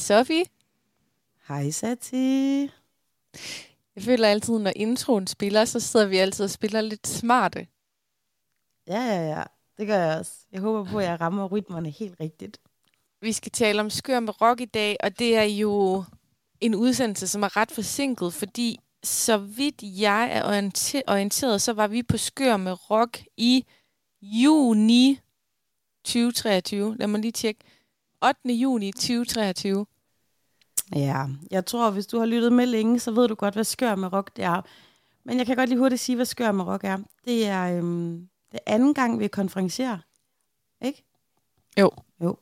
Sofie. Hej Sati. Jeg føler altid, når introen spiller, så sidder vi altid og spiller lidt smarte. Ja, ja, ja. Det gør jeg også. Jeg håber på, at jeg rammer rytmerne helt rigtigt. Vi skal tale om Skør med rock i dag, og det er jo en udsendelse, som er ret forsinket, fordi så vidt jeg er orienteret, så var vi på Skør med rock i juni 2023. Lad mig lige tjekke. 8. juni 2023. Ja, jeg tror, hvis du har lyttet med længe, så ved du godt, hvad skør med rock det er. Men jeg kan godt lige hurtigt sige, hvad skør med rock er. Det er øhm, det anden gang, vi konferencerer. Ikke? Jo. Jo.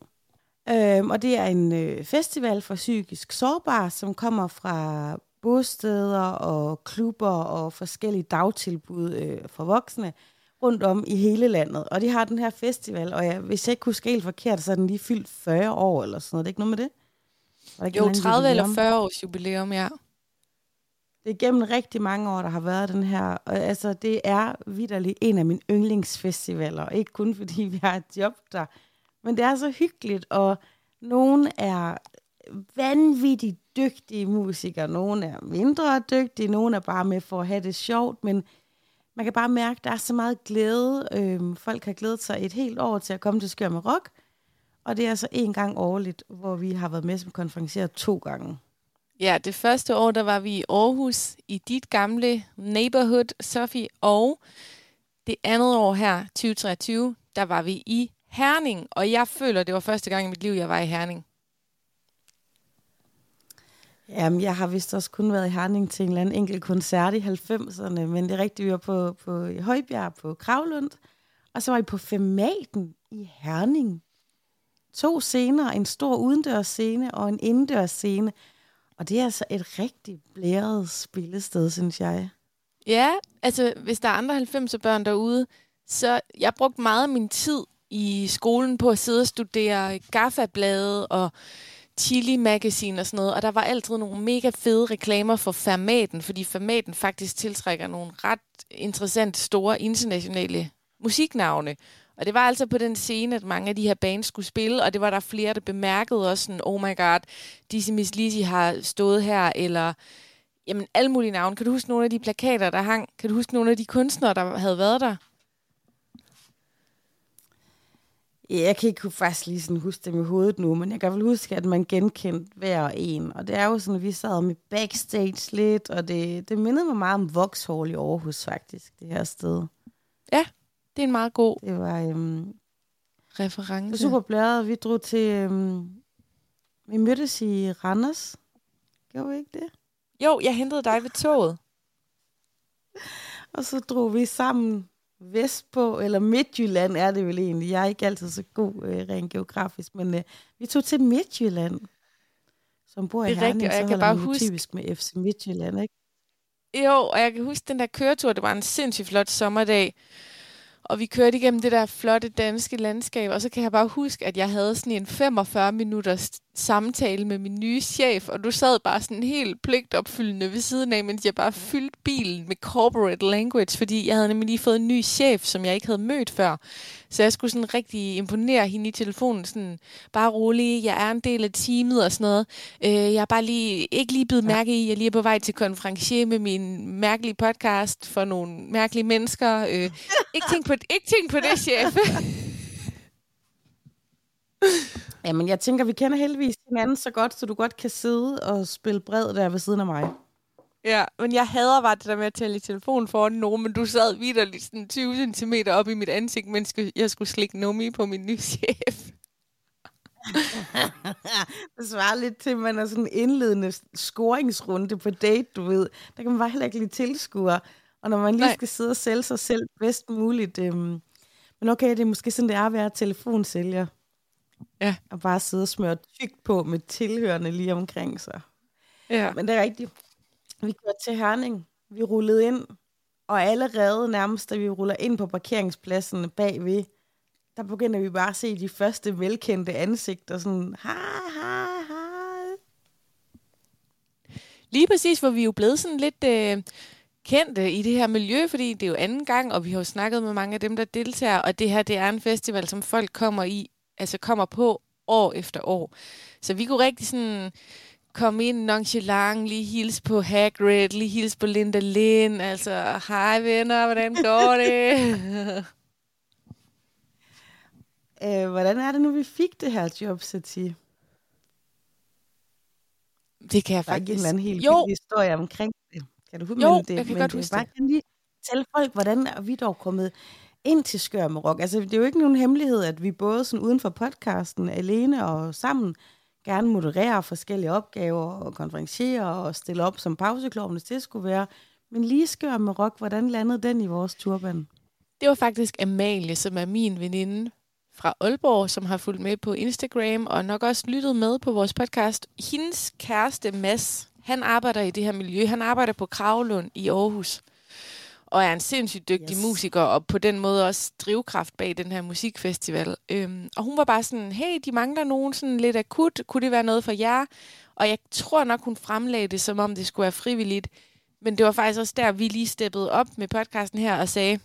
Øhm, og det er en øh, festival for psykisk sårbare, som kommer fra bosteder og klubber og forskellige dagtilbud øh, for voksne rundt om i hele landet. Og de har den her festival, og jeg, hvis jeg ikke husker helt forkert, så er den lige fyldt 40 år eller sådan noget. Det er ikke noget med det? Jo, 30 eller 40 års jubilæum, ja. Det er gennem rigtig mange år, der har været den her. Og altså, det er vidderligt en af mine yndlingsfestivaler. Ikke kun fordi vi har et job der, men det er så hyggeligt, og nogen er vanvittigt dygtige musikere, nogen er mindre dygtige, nogen er bare med for at have det sjovt, men man kan bare mærke, at der er så meget glæde. Øhm, folk har glædet sig et helt år til at komme til Skør med Rock, og det er altså en gang årligt, hvor vi har været med som konferencier to gange. Ja, det første år, der var vi i Aarhus, i dit gamle neighborhood, Sofie, og det andet år her, 2023, der var vi i Herning, og jeg føler, det var første gang i mit liv, jeg var i Herning. Jamen, jeg har vist også kun været i Herning til en eller anden enkelt koncert i 90'erne, men det er rigtigt, vi var på, på Højbjerg på Kravlund, og så var vi på Fematen i Herning. To scener, en stor udendørs scene og en indendørs scene. Og det er altså et rigtig blæret spillested, synes jeg. Ja, altså hvis der er andre 90'er børn derude, så jeg brugte meget af min tid i skolen på at sidde og studere gaffablade og Chili Magazine og sådan noget, og der var altid nogle mega fede reklamer for Fermaten, fordi Fermaten faktisk tiltrækker nogle ret interessante, store internationale musiknavne. Og det var altså på den scene, at mange af de her bands skulle spille, og det var der flere, der bemærkede også sådan, oh my god, Dizzy Miss Lizzy har stået her, eller jamen alle mulige navne. Kan du huske nogle af de plakater, der hang? Kan du huske nogle af de kunstnere, der havde været der? Jeg kan ikke faktisk lige sådan huske dem i hovedet nu, men jeg kan vel huske, at man genkendte hver en. Og det er jo sådan, at vi sad med backstage lidt, og det, det mindede mig meget om Vauxhall i Aarhus faktisk, det her sted. Ja, det er en meget god det var, øhm, reference. Det var super blæret. Vi drog til... Øhm, vi mødtes i Randers. Gjorde vi ikke det? Jo, jeg hentede dig ved toget. og så drog vi sammen vestpå, eller Midtjylland er det vel egentlig. Jeg er ikke altid så god øh, rent geografisk, men øh, vi tog til Midtjylland, som bor i Herning, rigtigt, og jeg kan bare huske... typisk med FC Midtjylland, ikke? Jo, og jeg kan huske den der køretur, det var en sindssygt flot sommerdag, og vi kørte igennem det der flotte danske landskab, og så kan jeg bare huske, at jeg havde sådan en 45 minutters samtale med min nye chef, og du sad bare sådan helt pligtopfyldende ved siden af, mens jeg bare fyldte bilen med corporate language, fordi jeg havde nemlig lige fået en ny chef, som jeg ikke havde mødt før. Så jeg skulle sådan rigtig imponere hende i telefonen, sådan bare rolig, jeg er en del af teamet og sådan noget. Øh, jeg er bare lige, ikke lige blevet mærke i, jeg lige er på vej til konferencier med min mærkelige podcast for nogle mærkelige mennesker. Øh, ikke, tænk på, ikke tænk på det, chef. Jamen, jeg tænker, vi kender heldigvis hinanden så godt, så du godt kan sidde og spille bred der ved siden af mig. Ja, men jeg hader bare det der med at tale i telefon foran nogen, men du sad videre sådan 20 cm op i mit ansigt, mens jeg skulle slikke nummi på min nye chef. det svarer lidt til, at man er sådan en indledende scoringsrunde på date, du ved. Der kan man bare heller ikke lide tilskuer. Og når man lige Nej. skal sidde og sælge sig selv bedst muligt. Øhm, men okay, det er måske sådan, det er at være telefonsælger. Ja. Og bare sidde og smøre tykt på med tilhørende lige omkring sig. Ja. Men det er rigtigt. Vi kørte til Herning. Vi rullede ind. Og allerede nærmest, da vi ruller ind på parkeringspladsen bagved, der begynder vi bare at se de første velkendte ansigter. Sådan, hej, hej, hej. Lige præcis, hvor vi er jo blevet sådan lidt... Øh kendte i det her miljø, fordi det er jo anden gang, og vi har jo snakket med mange af dem, der deltager, og det her, det er en festival, som folk kommer i, altså kommer på år efter år. Så vi kunne rigtig sådan komme ind nonchalant, lige hilse på Hagrid, lige hilse på Linda Lind, altså, hej venner, hvordan går det? øh, hvordan er det nu, vi fik det her job, Sati? Det kan jeg Der er faktisk. ikke en eller anden helt historie omkring det. Kan du huske Jo, det? jeg kan Men godt det huske bare det. kan lige tælle folk, hvordan er vi dog kommet ind til Skør med Rock. Altså, det er jo ikke nogen hemmelighed, at vi både sådan uden for podcasten, alene og sammen, gerne modererer forskellige opgaver og konferencerer og stiller op som pausekloven, hvis det skulle være. Men lige Skør med Rock, hvordan landede den i vores turban? Det var faktisk Amalie, som er min veninde fra Aalborg, som har fulgt med på Instagram og nok også lyttet med på vores podcast. Hendes kæreste Mads, han arbejder i det her miljø. Han arbejder på Kravlund i Aarhus og er en sindssygt dygtig Yes. musiker, og på den måde også drivkraft bag den her musikfestival. Øhm, og hun var bare sådan, hey, de mangler nogen sådan lidt akut, kunne det være noget for jer? Og jeg tror nok, hun fremlagde det, som om det skulle være frivilligt. Men det var faktisk også der, vi lige steppede op med podcasten her og sagde,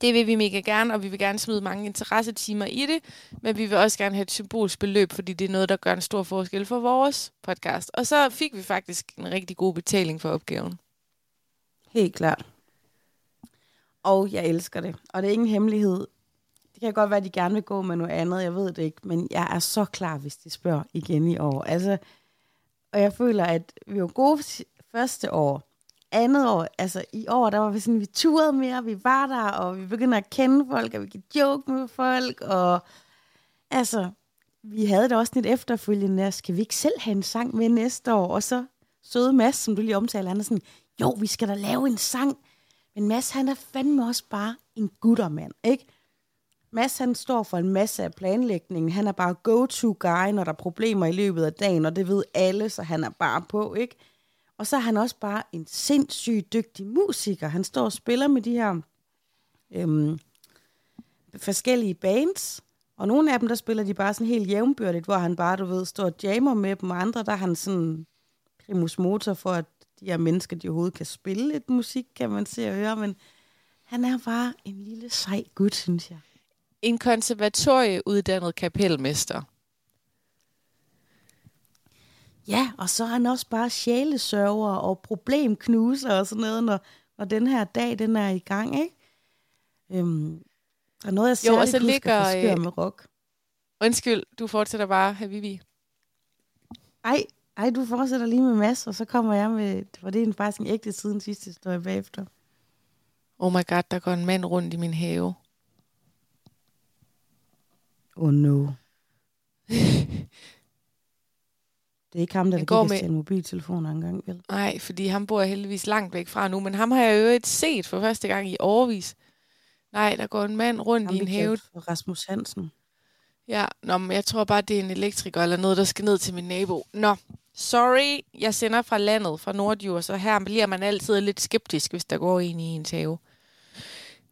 det vil vi mega gerne, og vi vil gerne smide mange interessetimer i det, men vi vil også gerne have et symbolsk beløb, fordi det er noget, der gør en stor forskel for vores podcast. Og så fik vi faktisk en rigtig god betaling for opgaven. Helt klart. Og jeg elsker det. Og det er ingen hemmelighed. Det kan godt være, at de gerne vil gå med noget andet, jeg ved det ikke, men jeg er så klar, hvis de spørger igen i år. Altså, og jeg føler, at vi var gode første år. Andet år, altså i år, der var vi sådan, vi turede mere, vi var der, og vi begyndte at kende folk, og vi kan joke med folk, og altså, vi havde det også lidt efterfølgende, der, skal vi ikke selv have en sang med næste år? Og så søde Mads, som du lige omtaler, han er sådan, jo, vi skal da lave en sang. Men Mads, han er fandme også bare en guttermand, ikke? Mads, han står for en masse af planlægningen. Han er bare go-to-guy, når der er problemer i løbet af dagen, og det ved alle, så han er bare på, ikke? Og så er han også bare en sindssygt dygtig musiker. Han står og spiller med de her øhm, forskellige bands, og nogle af dem, der spiller de bare sådan helt jævnbyrdigt, hvor han bare, du ved, står og jammer med dem, og andre, der er han sådan primus motor for, at de her mennesker, de overhovedet kan spille lidt musik, kan man se og høre, men han er bare en lille sej gut, synes jeg. En konservatorieuddannet kapelmester. Ja, og så er han også bare sjælesørger og problemknuser og sådan noget, når, når den her dag, den er i gang, ikke? Øhm, der er noget, jeg Jo, og særligt så husker ligger, øh, med rock. Undskyld, du fortsætter bare, Habibi. Ej, ej, du fortsætter lige med Mads, og så kommer jeg med, for det er faktisk en ægte siden sidste historie bagefter. Oh my god, der går en mand rundt i min have. Oh no. det er ikke ham, der vil give med- en mobiltelefon engang, vel? Nej, fordi ham bor jeg heldigvis langt væk fra nu, men ham har jeg jo ikke set for første gang i overvis. Nej, der går en mand rundt Ham i en have. Rasmus Hansen. Ja, nå, men jeg tror bare, det er en elektriker eller noget, der skal ned til min nabo. Nå, sorry, jeg sender fra landet, fra Nordjur, så her bliver man altid lidt skeptisk, hvis der går en i en have.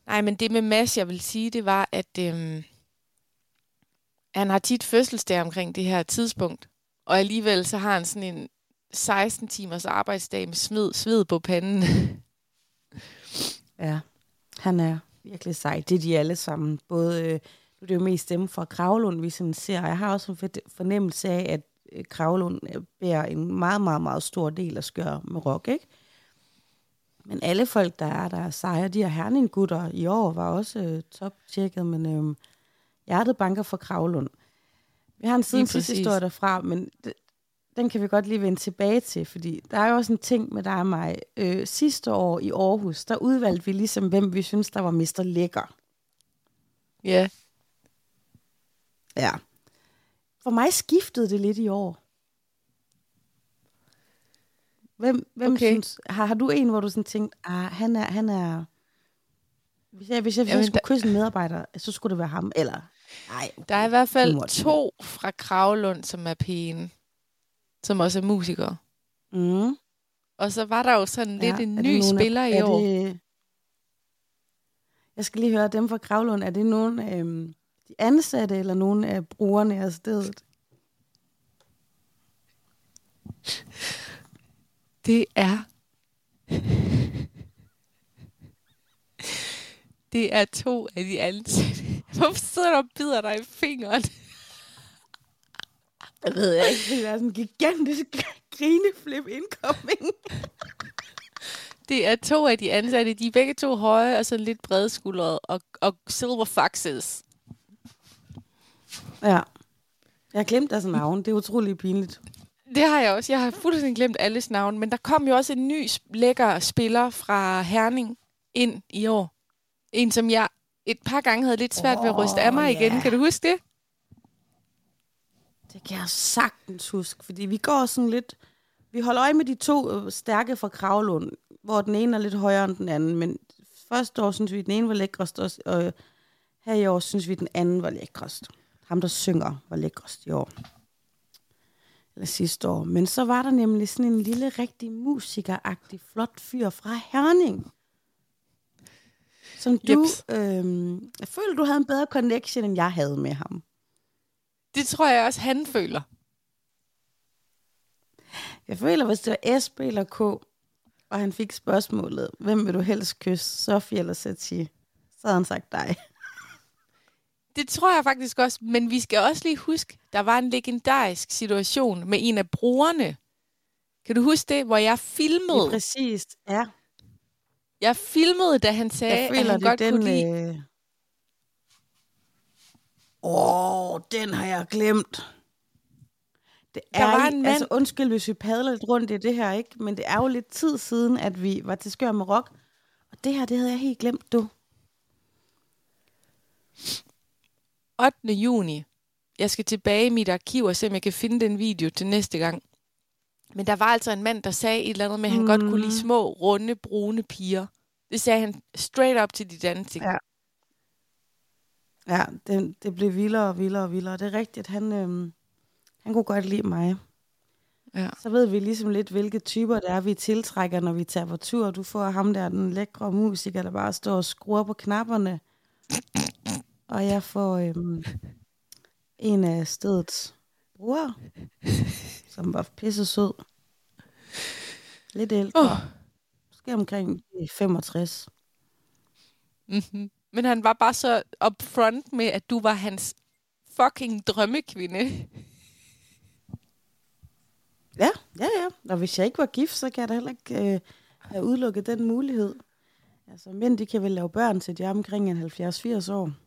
Nej, men det med Mads, jeg vil sige, det var, at øhm, han har tit fødselsdag omkring det her tidspunkt. Og alligevel så har han sådan en 16 timers arbejdsdag med smid, sved på panden. Ja, han er virkelig sej. Det er de alle sammen. Både, øh, nu er det jo mest dem fra Kravlund, vi sådan ser. Og jeg har også en fornemmelse af, at Kravlund øh, bærer en meget, meget, meget stor del af skør med rock, ikke? Men alle folk, der er der er seje, de her herninggutter i år var også øh, top-tjekket, men øh, hjertet banker for Kravlund. Vi har en siden sidste historie derfra, men den kan vi godt lige vende tilbage til, fordi der er jo også en ting med dig og mig. Øh, sidste år i Aarhus, der udvalgte vi ligesom, hvem vi synes, der var Mr. Lækker. ja, Ja. For mig skiftede det lidt i år. Hvem, hvem Okay. synes, har, har du en, hvor du sådan tænkte, ah, han er, han er, hvis jeg, hvis jeg, hvis jeg Jamen, skulle kysse en medarbejder, så skulle det være ham, eller, nej, der er i hvert fald to fra Kravlund, som er pæne, som også er musikere. mm. Og så var der jo sådan lidt en er det ny af- spiller i er år. Det, jeg skal lige høre dem fra Kravlund. Er det nogen af øhm, de ansatte, eller nogen af brugerne af stedet? Det er... det er to af de ansatte. Hvorfor sidder du og bider dig i fingeren? Jeg ved jeg ikke, det er sådan en gigantisk grineflip incoming. Det er to af de ansatte. De er begge to høje og sådan lidt bredskuldrede og, og silver foxes. Ja. Jeg glemt deres navn. Det er utrolig pinligt. Det har jeg også. Jeg har fuldstændig glemt alles navn. Men der kom jo også en ny lækker spiller fra Herning ind i år. En, som jeg et par gange havde lidt svært oh, ved at ryste af mig igen. ja. Kan du huske det? Det kan jeg sagtens huske, fordi vi går sådan lidt... Vi holder øje med de to øh, stærke fra Kravlund, hvor den ene er lidt højere end den anden, men første år synes vi, at den ene var lækrest, og og her i år synes vi, at den anden var lækrest. Ham, der synger, var lækrest i år. Eller sidste år. Men så var der nemlig sådan en lille, rigtig musikeragtig, flot fyr fra Herning. Som du, Jeps. øhm, jeg føler, du havde en bedre connection, end jeg havde med ham. Det tror jeg også, han føler. Jeg føler, hvis det var S, B eller K, og han fik spørgsmålet, hvem vil du helst kysse, Sofie eller Satie, så havde han sagt dig. Det tror jeg faktisk også, men vi skal også lige huske, der var en legendarisk situation med en af brugerne. Kan du huske det, hvor jeg Det er filmede? præcist, ja. Jeg filmede, da han sagde, Jeg at føler, han det er godt den... kunne lide... øh, Åh, den har jeg glemt. Det Der er var i- en mand- Altså, undskyld, hvis vi padler lidt rundt i det her, ikke? Men det er jo lidt tid siden, at vi var til Skør med Rock. Og det her, det havde jeg helt glemt, du. 8. juni. Jeg skal tilbage i mit arkiv og se, om jeg kan finde den video til næste gang. Men der var altså en mand, der sagde et eller andet med, at han mm. godt kunne lide små, runde, brune piger. Det sagde han straight up til dit ansigt. Ja. Ja, det, det blev vildere og vildere og vildere. Det er rigtigt, han, øhm, han kunne godt lide mig. Ja. Så ved vi ligesom lidt, hvilke typer det er, vi tiltrækker, når vi tager på tur. Du får ham der, den lækre musiker, der bare står og skruer på knapperne. Og jeg får øhm, en af stedets brugere, som var pisse sød. Lidt ældre. Oh. Måske omkring 65. Mm-hmm. Men han var bare så upfront med, at du var hans fucking drømmekvinde. Ja, ja, ja. Og hvis jeg ikke var gift, så kan jeg da heller ikke øh, have udelukket den mulighed. Altså, mænd, de kan vel lave børn til de er omkring en 70-80 år.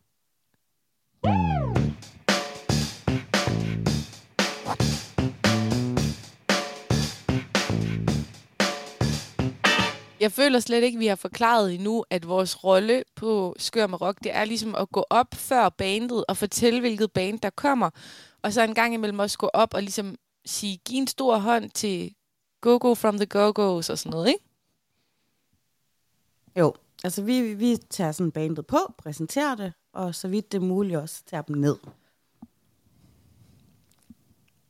Jeg føler slet ikke, at vi har forklaret endnu, at vores rolle på Skør Marok, det er ligesom at gå op før bandet og fortælle, hvilket band der kommer. Og så en gang imellem også gå op og ligesom sige, giv en stor hånd til Go-Go from the Go-Go's og sådan noget, ikke? Jo, altså vi, vi tager sådan bandet på, præsenterer det, og så vidt det er muligt også tager dem ned.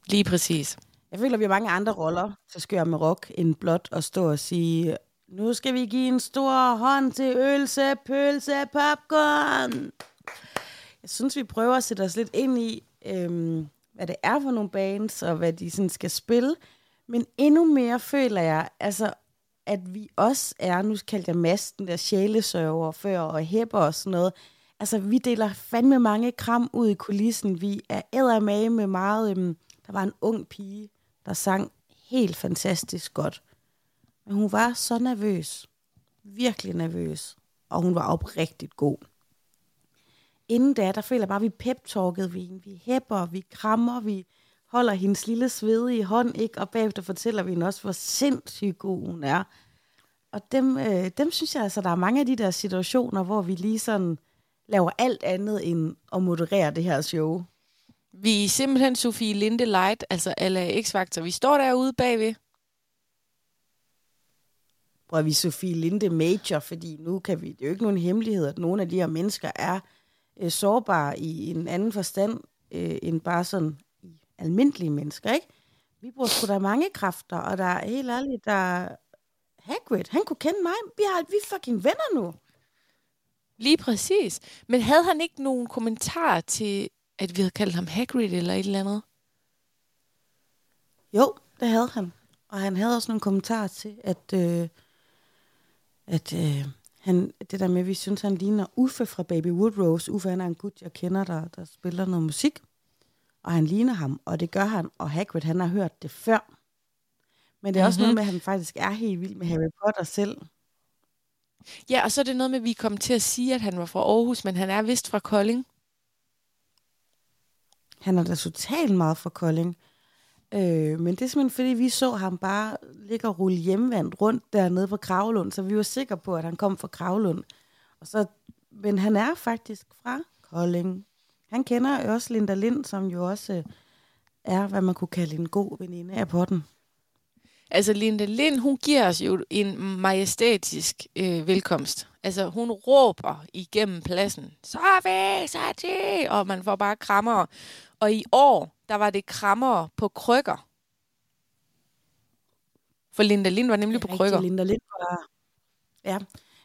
Lige præcis. Jeg føler, vi har mange andre roller til Skør med Rock, end blot at stå og sige, nu skal vi give en stor hånd til ølse, pølse, popcorn. Jeg synes, vi prøver at sætte os lidt ind i, øhm, hvad det er for nogle bands, og hvad de sådan skal spille. Men endnu mere føler jeg, altså, at vi også er, nu kaldte jeg masten der sjælesørger før, og hæpper og sådan noget. Altså, vi deler fandme mange kram ud i kulissen. Vi er eddermage med meget... Øhm, der var en ung pige, der sang helt fantastisk godt. Men hun var så nervøs. Virkelig nervøs. Og hun var oprigtigt god. Inden da, der føler jeg bare, at vi pep-talkede vi. hende. Vi hæpper, vi krammer, vi holder hendes lille svedige hånd, ikke? Og bagefter fortæller vi hende også, hvor sindssygt god hun er. Og dem, øh, dem synes jeg altså, der er mange af de der situationer, hvor vi lige sådan laver alt andet end at moderere det her show. Vi er simpelthen Sofie Linde Light, altså alle X-Factor. Vi står derude bagved. Prøv vi Sofie Linde Major, fordi nu kan vi, det er jo ikke nogen hemmelighed, at nogle af de her mennesker er øh, sårbare i en anden forstand, øh, end bare sådan i almindelige mennesker, ikke? Vi bruger sgu da mange kræfter, og der er helt ærligt, der er Hagrid, han kunne kende mig. Vi er, vi er fucking venner nu. Lige præcis. Men havde han ikke nogen kommentar til, at vi havde kaldt ham Hagrid eller et eller andet? Jo, det havde han. Og han havde også nogle kommentarer til, at, øh, at øh, han, det der med, at vi synes, han ligner Uffe fra Baby Woodrose. Uffe han er en gut, jeg kender, der, der spiller noget musik. og han ligner ham, og det gør han, og Hagrid, han har hørt det før. Men det er mm-hmm. også noget med, at han faktisk er helt vild med Harry Potter selv. Ja, og så er det noget med, at vi kom til at sige, at han var fra Aarhus, men han er vist fra Kolding. Han er da totalt meget fra Kolding. Øh, men det er simpelthen, fordi vi så ham bare ligge og rulle hjemvendt rundt dernede på Kravlund, så vi var sikre på, at han kom fra Kravlund. Og så, men han er faktisk fra Kolding. Han kender også Linda Lind, som jo også øh, er, hvad man kunne kalde en god veninde af potten. Altså Linda Lind, hun giver os jo en majestætisk øh, velkomst. Altså hun råber igennem pladsen, så vi, så det, og man får bare krammer. Og i år, der var det krammer på krykker. For Linda Lind var nemlig på krykker. Linda Lind var, ja,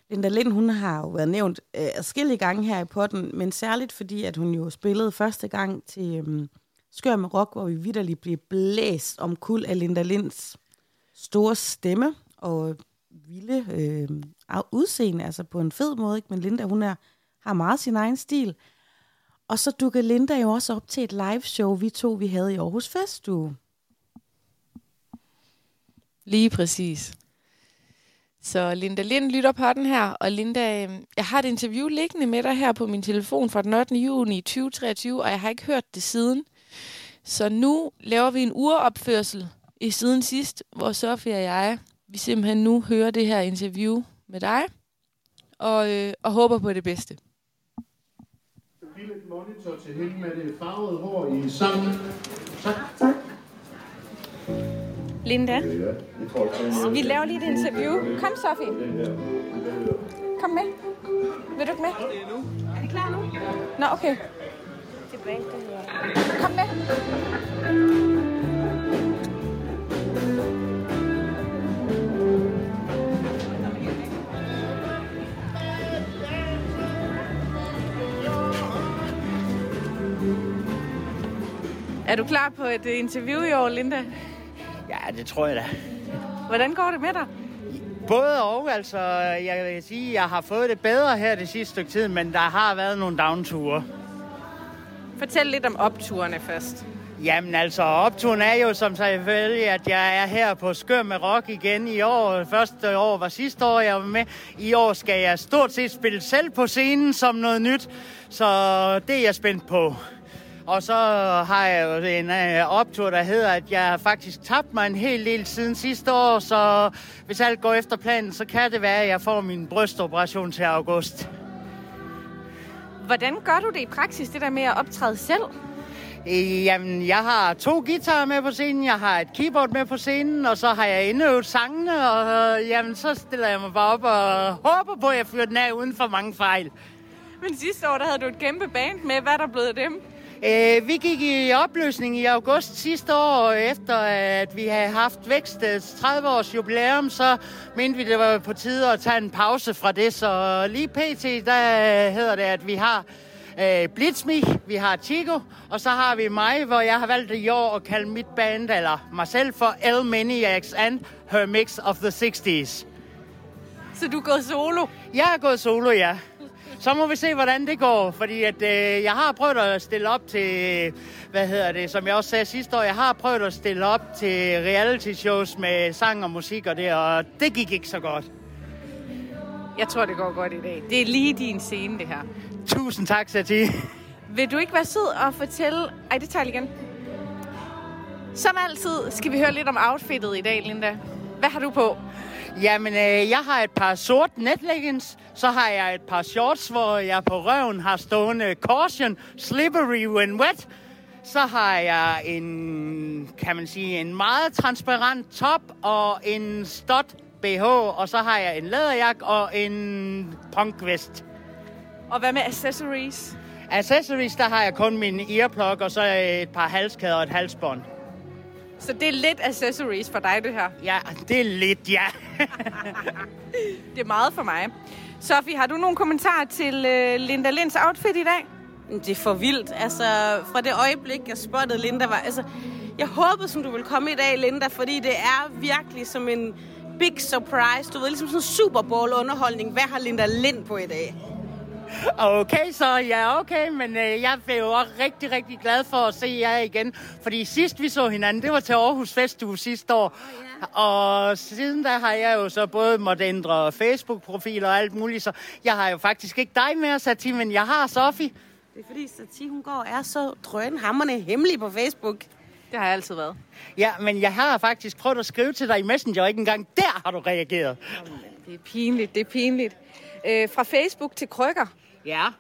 Linda Lind, hun har jo været nævnt øh, adskillige gange her i potten, men særligt fordi, at hun jo spillede første gang til øh, Skør med Rock, hvor vi vidderligt blev blæst om kul af Linda Linds store stemme og vilde øh, udseende, altså på en fed måde, ikke? men Linda, hun er, har meget sin egen stil. Og så dukkede Linda jo også op til et live show, vi to vi havde i Aarhus Festuge. Lige præcis. Så Linda Lind lytter på den her, og Linda, øh, jeg har et interview liggende med dig her på min telefon fra den 8. juni 2023, og jeg har ikke hørt det siden. Så nu laver vi en uropførsel i siden sidst, hvor Sofie og jeg, vi simpelthen nu hører det her interview med dig, og, øh, og håber på det bedste. Giv lidt monitor til hende med det farvede hår i sangen. Tak. Tak. Linda, vi laver lige et interview. Kom, Sofie. Kom med. Vil du ikke med? Er det klar nu? Nå, okay. Kom med. Er du klar på et interview i år, Linda? Ja, det tror jeg da. Hvordan går det med dig? Både og, altså, jeg vil sige, jeg har fået det bedre her det sidste stykke tid, men der har været nogle downture. Fortæl lidt om opturene først. Jamen altså, opturen er jo som selvfølgelig, at jeg er her på Skør med Rock igen i år. Første år var sidste år, jeg var med. I år skal jeg stort set spille selv på scenen som noget nyt, så det er jeg spændt på. Og så har jeg jo en uh, optur, der hedder, at jeg faktisk tabt mig en hel del siden sidste år, så hvis alt går efter planen, så kan det være, at jeg får min brystoperation til august. Hvordan gør du det i praksis, det der med at optræde selv? Jamen, jeg har to guitarer med på scenen, jeg har et keyboard med på scenen, og så har jeg indøvet sangene, og øh, jamen, så stiller jeg mig bare op og håber på, at jeg fyrer den af uden for mange fejl. Men sidste år, der havde du et kæmpe band med. Hvad er der blevet af dem? Øh, vi gik i opløsning i august sidste år, efter at vi havde haft Væksteds 30 års jubilæum, så mente vi, det var på tide at tage en pause fra det. Så lige pt, der hedder det, at vi har øh, Blitzmich, vi har Chico, og så har vi mig, hvor jeg har valgt i år at kalde mit band, eller mig selv, for L Maniacs and Her Mix of the 60s. Så du er gået solo? Jeg er gået solo, ja. Så må vi se, hvordan det går, fordi at, øh, jeg har prøvet at stille op til, hvad hedder det, som jeg også sagde sidste år, jeg har prøvet at stille op til reality shows med sang og musik og det, og det gik ikke så godt. Jeg tror, det går godt i dag. Det er lige din scene, det her. Tusind tak, Sati. Vil du ikke være sød og fortælle... Ej, det tager igen. Som altid skal vi høre lidt om outfittet i dag, Linda. Hvad har du på? Jamen, øh, jeg har et par sort netleggings, så har jeg et par shorts, hvor jeg på røven har stående caution, slippery when wet. Så har jeg en, kan man sige, en meget transparent top og en stot BH, og så har jeg en læderjakke og en punkvest. Og hvad med accessories? Accessories, der har jeg kun min earplug og så et par halskæder og et halsbånd. Så det er lidt accessories for dig, det her? Ja, det er lidt, ja. det er meget for mig. Sofie, har du nogle kommentarer til uh, Linda Linds outfit i dag? Det er for vildt. Altså, fra det øjeblik, jeg spottede Linda, var... Altså, jeg håbede, som du ville komme i dag, Linda, fordi det er virkelig som en big surprise. Du ved, ligesom sådan en Super Bowl-underholdning. Hvad har Linda Lind på i dag? Okay, så ja, okay, men øh, jeg er jo også rigtig, rigtig glad for at se jer igen. Fordi sidst vi så hinanden, det var til Aarhus Festuge sidste år. Og siden da har jeg jo så både måtte ændre Facebook-profil og alt muligt, så jeg har jo faktisk ikke dig mere, Sati, men jeg har Sofie. Det er fordi Sati, hun går er så drønhammerne hemmelig på Facebook. Det har jeg altid været. Ja, men jeg har faktisk prøvet at skrive til dig i Messenger, og ikke engang der har du reageret. Det er pinligt, det er pinligt. Øh, fra Facebook til krykker. Ja.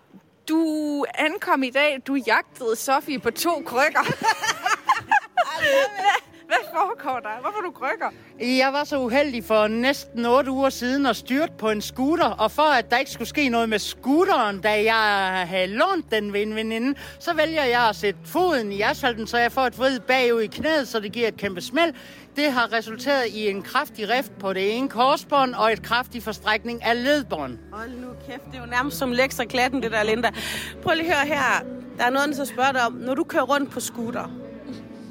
Du ankom i dag, du jagtede Sofie på to krykker. hvad, foregår der? Hvorfor du krykker? Jeg var så uheldig for næsten 8 uger siden at styrte på en scooter, og for at der ikke skulle ske noget med scooteren, da jeg havde lånt den ved en veninde, så vælger jeg at sætte foden i asfalten, så jeg får et vrid bagud i knæet, så det giver et kæmpe smæld. Det har resulteret i en kraftig rift på det ene korsbånd og et kraftig forstrækning af ledbånd. Hold nu kæft, det er jo nærmest som lekser klatten, det der, Linda. Prøv lige at høre her. Der er noget, der spørger dig om. Når du kører rundt på scooter,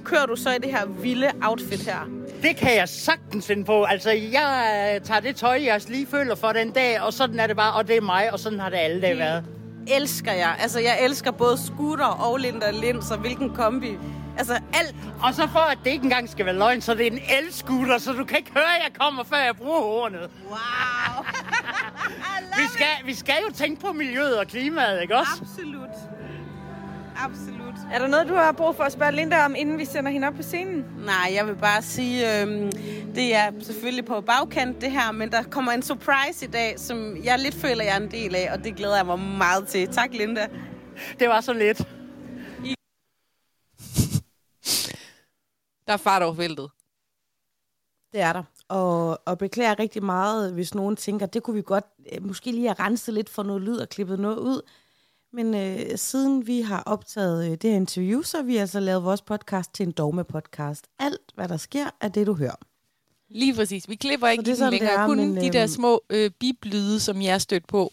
kører du så i det her vilde outfit her? Det kan jeg sagtens finde på. Altså, jeg tager det tøj, jeg lige føler for den dag, og sådan er det bare, og det er mig, og sådan har det alle dage været. Elsker jeg. Altså, jeg elsker både scooter og Linda Lind, så hvilken kombi. Altså, alt. Og så for, at det ikke engang skal være løgn, så det er en el-scooter, så du kan ikke høre, at jeg kommer, før jeg bruger hornet. Wow. vi, skal, vi skal jo tænke på miljøet og klimaet, ikke også? Absolut. Absolut. Er der noget, du har brug for at spørge Linda om, inden vi sender hende op på scenen? Nej, jeg vil bare sige, øhm, det er selvfølgelig på bagkant det her, men der kommer en surprise i dag, som jeg lidt føler, jeg er en del af, og det glæder jeg mig meget til. Tak, Linda. Det var så lidt. Der er fart over feltet. Det er der. Og, og beklager rigtig meget, hvis nogen tænker, det kunne vi godt øh, måske lige have renset lidt for noget lyd og klippet noget ud. Men øh, siden vi har optaget øh, det her interview, så har vi altså lavet vores podcast til en dogme-podcast. Alt, hvad der sker, er det, du hører. Lige præcis. Vi klipper ikke det er den sådan, det længere. er, Kun men, de der øhm, små øh, biblyde, som jeg er stødt på.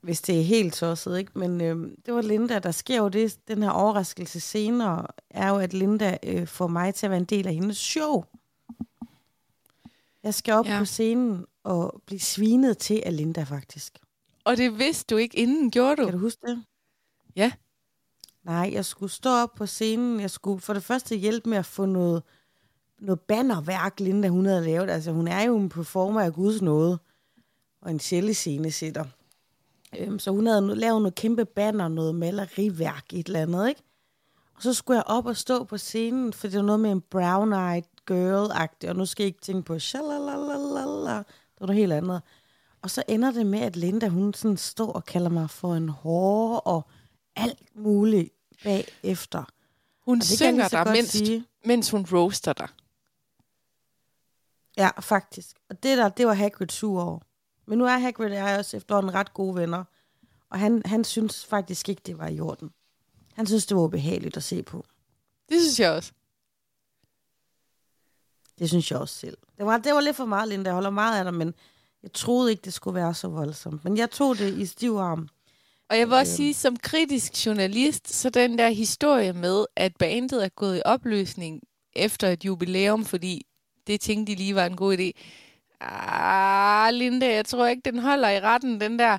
Hvis det er helt tosset, ikke? Men øh, det var Linda, der sker jo det, den her overraskelse senere, er jo, at Linda øh, får mig til at være en del af hendes show. Jeg skal op ja. på scenen og blive svinet til af Linda, faktisk. Og det vidste du ikke inden, gjorde du? Kan du huske det? Ja. Nej, jeg skulle stå op på scenen. Jeg skulle for det første hjælpe med at få noget, noget bannerværk, Linda hun havde lavet. Altså, hun er jo en performer af Guds nåde. Og en sjældescenesætter. Øhm, så hun havde lavet noget kæmpe banner, noget maleriværk, et eller andet, ikke? Og så skulle jeg op og stå på scenen, for det var noget med en brown-eyed girl-agtig, og nu skal jeg ikke tænke på shalalalala. Det var noget helt andet. Og så ender det med, at Linda, hun sådan står og kalder mig for en hårde og alt muligt bagefter. Hun synger dig, mens, sige. mens hun roaster dig. Ja, faktisk. Og det der, det var Hagrid sur over. Men nu er Hagrid og jeg også efterhånden ret gode venner. Og han, han synes faktisk ikke, det var i orden. Han synes, det var ubehageligt at se på. Det synes jeg også. Det synes jeg også selv. Det var, det var lidt for meget, Linda. Jeg holder meget af dig, men jeg troede ikke, det skulle være så voldsomt. Men jeg tog det i stiv arm. Og jeg vil også sige, som kritisk journalist, så den der historie med, at bandet er gået i opløsning efter et jubilæum, fordi det tænkte de lige var en god idé. Ah, Linda, jeg tror ikke, den holder i retten, den der.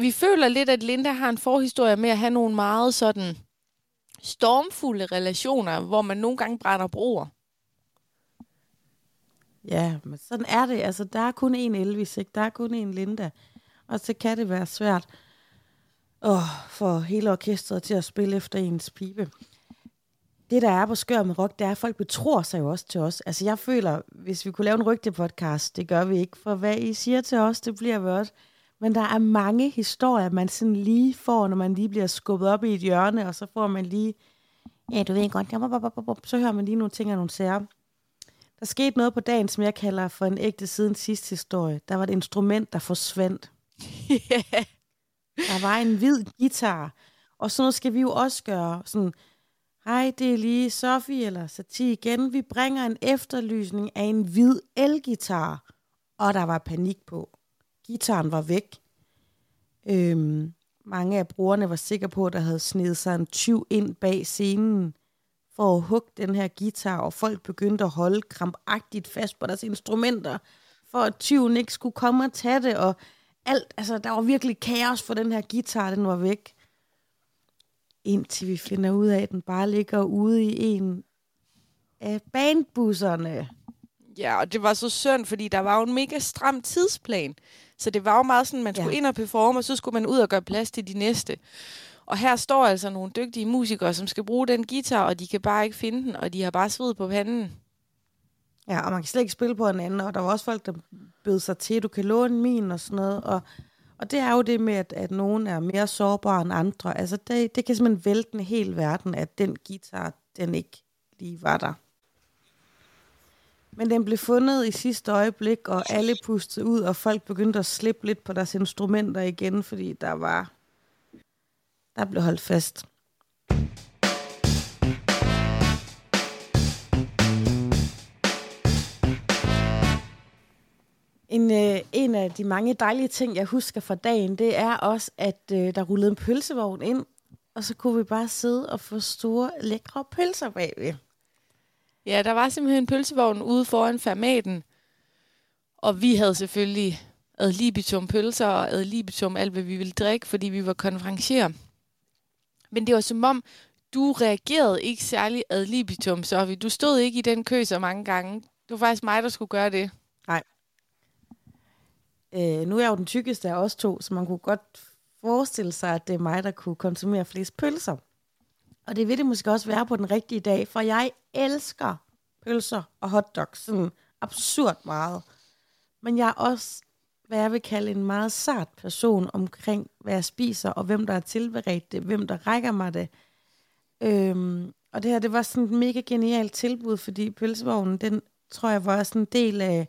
Vi føler lidt, at Linda har en forhistorie med at have nogle meget sådan stormfulde relationer, hvor man nogle gange brænder broer. Ja, men sådan er det. Altså, der er kun én Elvis, ikke? Der er kun én Linda. Og så kan det være svært at for hele orkestret til at spille efter ens pipe. Det, der er på Skør med Rock, det er, at folk betror sig jo også til os. Altså, jeg føler, hvis vi kunne lave en rygtepodcast, det gør vi ikke, for hvad I siger til os, det bliver vi også. Men der er mange historier, man sådan lige får, når man lige bliver skubbet op i et hjørne, og så får man lige, ja, du ved godt, så hører man lige nogle ting og nogle sager. Der skete noget på dagen, som jeg kalder for en ægte siden sidste historie. Der var et instrument, der forsvandt. Der var en hvid guitar. Og sådan noget skal vi jo også gøre. Sådan, hej, det er lige Sofie eller Sati igen. Vi bringer en efterlysning af en hvid elgitar. Og der var panik på. Gitaren var væk. Øhm, mange af brugerne var sikre på, at der havde snedet sig en tyv ind bag scenen for at hugge den her guitar, og folk begyndte at holde krampagtigt fast på deres instrumenter, for at tyven ikke skulle komme og tage det, og alt, altså der var virkelig kaos for den her guitar, den var væk. Indtil vi finder ud af, at den bare ligger ude i en af bandbusserne. Ja, og det var så synd, fordi der var jo en mega stram tidsplan. Så det var jo meget sådan, man skulle Ja. ind og performe, og så skulle man ud og gøre plads til de næste. Og her står altså nogle dygtige musikere, som skal bruge den guitar, og de kan bare ikke finde den, og de har bare sved på panden. Ja, og man kan slet ikke spille på en anden, og der var også folk, der bød sig til, du kan låne min og sådan noget. Og, og det er jo det med, at, at nogen er mere sårbare end andre. Altså, det, det kan simpelthen vælte den hele verden, at den guitar, den ikke lige var der. Men den blev fundet i sidste øjeblik, og alle pustede ud, og folk begyndte at slippe lidt på deres instrumenter igen, fordi der var... Der blev holdt fast. En, øh, en af de mange dejlige ting, jeg husker fra dagen, det er også, at øh, der rullede en pølsevogn ind, og så kunne vi bare sidde og få store, lækre pølser bagved. Ja, der var simpelthen en pølsevogn ude foran fermaten, og vi havde selvfølgelig ad libitum pølser og ad libitum alt, hvad vi ville drikke, fordi vi var konferencier. Men det var som om, du reagerede ikke særlig ad libitum, Sofie. Du stod ikke i den kø så mange gange. Det var faktisk mig, der skulle gøre det. Nej. Øh, nu er jeg jo den tykkeste af os to, så man kunne godt forestille sig, at det er mig, der kunne konsumere flest pølser. Og det vil det måske også være på den rigtige dag, for jeg elsker pølser og hotdogs sådan absurd meget. Men jeg er også, hvad jeg vil kalde en meget sart person omkring, hvad jeg spiser, og hvem der har tilberedt det, hvem der rækker mig det. Øhm, og det her, det var sådan et mega genialt tilbud, fordi pølsevognen, den tror jeg var sådan en del af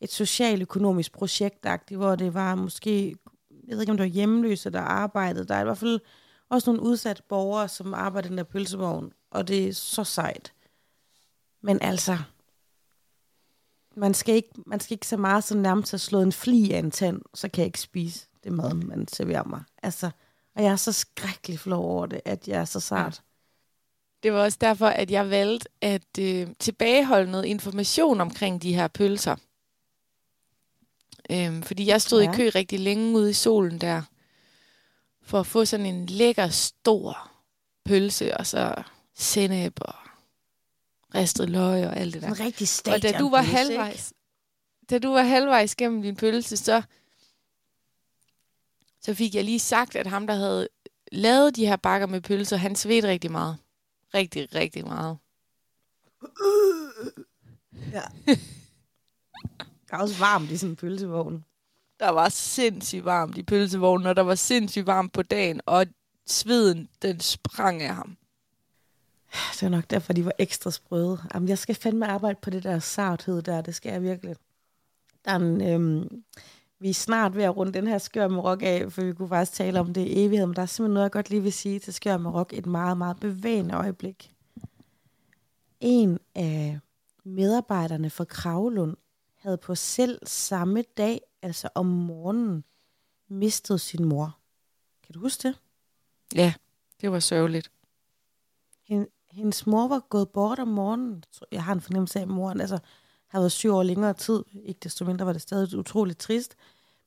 et socialøkonomisk projekt, hvor det var måske, jeg ved ikke om det var hjemløse, der arbejdede. Der er i hvert fald også nogle udsatte borgere, som arbejder i den der pølsevogn, og det er så sejt. Men altså, man skal ikke, man skal ikke så meget så nærmest have slået en fli af en tand, så kan jeg ikke spise det mad, man serverer mig. Altså, og jeg er så skrækkelig flov over det, at jeg er så sart. Det var også derfor, at jeg valgte at øh, tilbageholde noget information omkring de her pølser. Øhm, fordi jeg stod ja. Ja. i kø rigtig længe ude i solen der, for at få sådan en lækker, stor pølse, og så sennep og ristet løg og alt det der. En rigtig Og stadion. da du var halvvejs, da du var halvvejs gennem din pølse, så, så fik jeg lige sagt, at ham, der havde lavet de her bakker med pølser, han svedte rigtig meget. Rigtig, rigtig meget. Ja. Der er også varmt i sådan en pølsevogn. Der var sindssygt varmt i pølsevognen, og der var sindssygt varmt på dagen, og sveden, den sprang af ham. Det er nok derfor, de var ekstra sprøde. Jamen, jeg skal fandme arbejde på det der sarthed der. Det skal jeg virkelig. Der er en, øhm, vi er snart ved at runde den her skør med rock af, for vi kunne faktisk tale om det i evighed, men der er simpelthen noget, jeg godt lige vil sige til skør med rock. Et meget, meget bevægende øjeblik. En af medarbejderne fra Kravlund havde på selv samme dag, altså om morgenen, mistet sin mor. Kan du huske det? Ja, det var sørgeligt hendes mor var gået bort om morgenen. Jeg har en fornemmelse af, at moren altså, har været syv år længere tid. Ikke desto mindre var det stadig utroligt trist.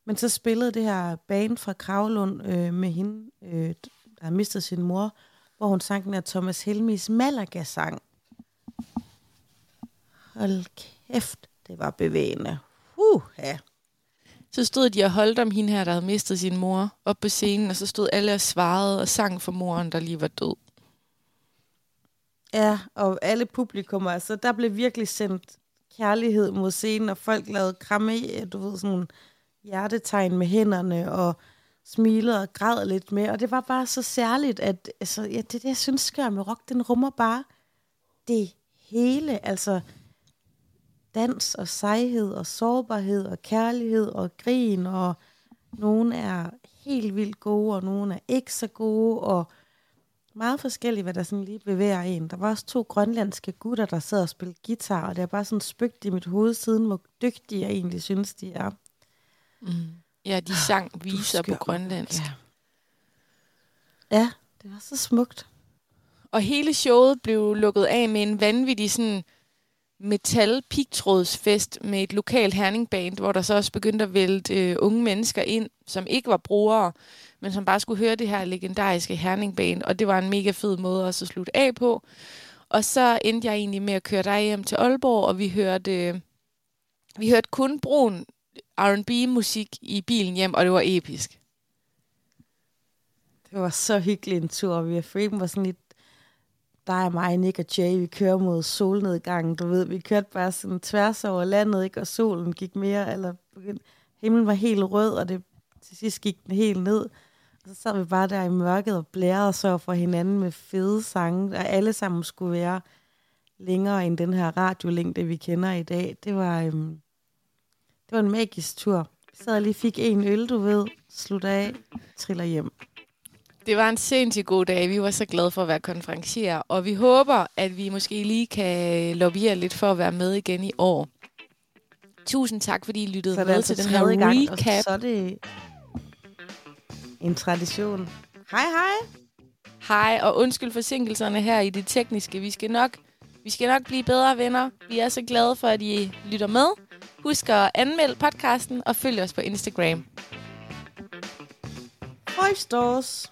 Men så spillede det her band fra Kravlund øh, med hende, øh, der har mistet sin mor, hvor hun sang den her Thomas Helmis Malaga-sang. Hold kæft, det var bevægende. Uh, ja. Så stod de og holdt om hende her, der havde mistet sin mor, op på scenen, og så stod alle og svarede og sang for moren, der lige var død. Ja, og alle publikummer, altså der blev virkelig sendt kærlighed mod scenen, og folk lavede kramme, du ved, sådan nogle hjertetegn med hænderne, og smilede og græd lidt med, og det var bare så særligt, at altså, ja, det, det jeg synes gør med rock, den rummer bare det hele, altså dans og sejhed og sårbarhed og kærlighed og grin, og nogle er helt vildt gode, og nogle er ikke så gode, og meget forskelligt, hvad der sådan lige bevæger en. Der var også to grønlandske gutter, der sad og spillede guitar, og det er bare sådan spøgt i mit hoved siden, hvor dygtige jeg egentlig synes, de er. Mm. Ja, de sang Du viser på grønlandsk. Ja. ja, det var så smukt. Og hele showet blev lukket af med en vanvittig sådan metal pigtrådsfest med et lokalt herningband, hvor der så også begyndte at vælte øh, unge mennesker ind, som ikke var brugere, men som bare skulle høre det her legendariske herningband, og det var en mega fed måde også at slutte af på. Og så endte jeg egentlig med at køre dig hjem til Aalborg, og vi hørte, øh, vi hørte kun brun R&B-musik i bilen hjem, og det var episk. Det var så hyggelig en tur. Vi Freedom var sådan lidt dig og mig, Nick og Jay, vi kører mod solnedgangen, du ved. Vi kørte bare sådan tværs over landet, ikke? og solen gik mere, eller himlen var helt rød, og det til sidst gik den helt ned. Og så sad vi bare der i mørket og blærede og så for hinanden med fede sange, og alle sammen skulle være længere end den her radiolængde, vi kender i dag. Det var, øhm, det var en magisk tur. Så jeg lige fik en øl, du ved, slutter af, triller hjem. Det var en sindssygt god dag. Vi var så glade for at være konferencier, og vi håber, at vi måske lige kan lobbyere lidt for at være med igen i år. Tusind tak, fordi I lyttede med altså til den her gang, recap. så er det en tradition. Hej, hej. Hej, og undskyld forsinkelserne her i det tekniske. Vi skal nok, vi skal nok blive bedre venner. Vi er så glade for, at I lytter med. Husk at anmelde podcasten og følg os på Instagram. Five stars.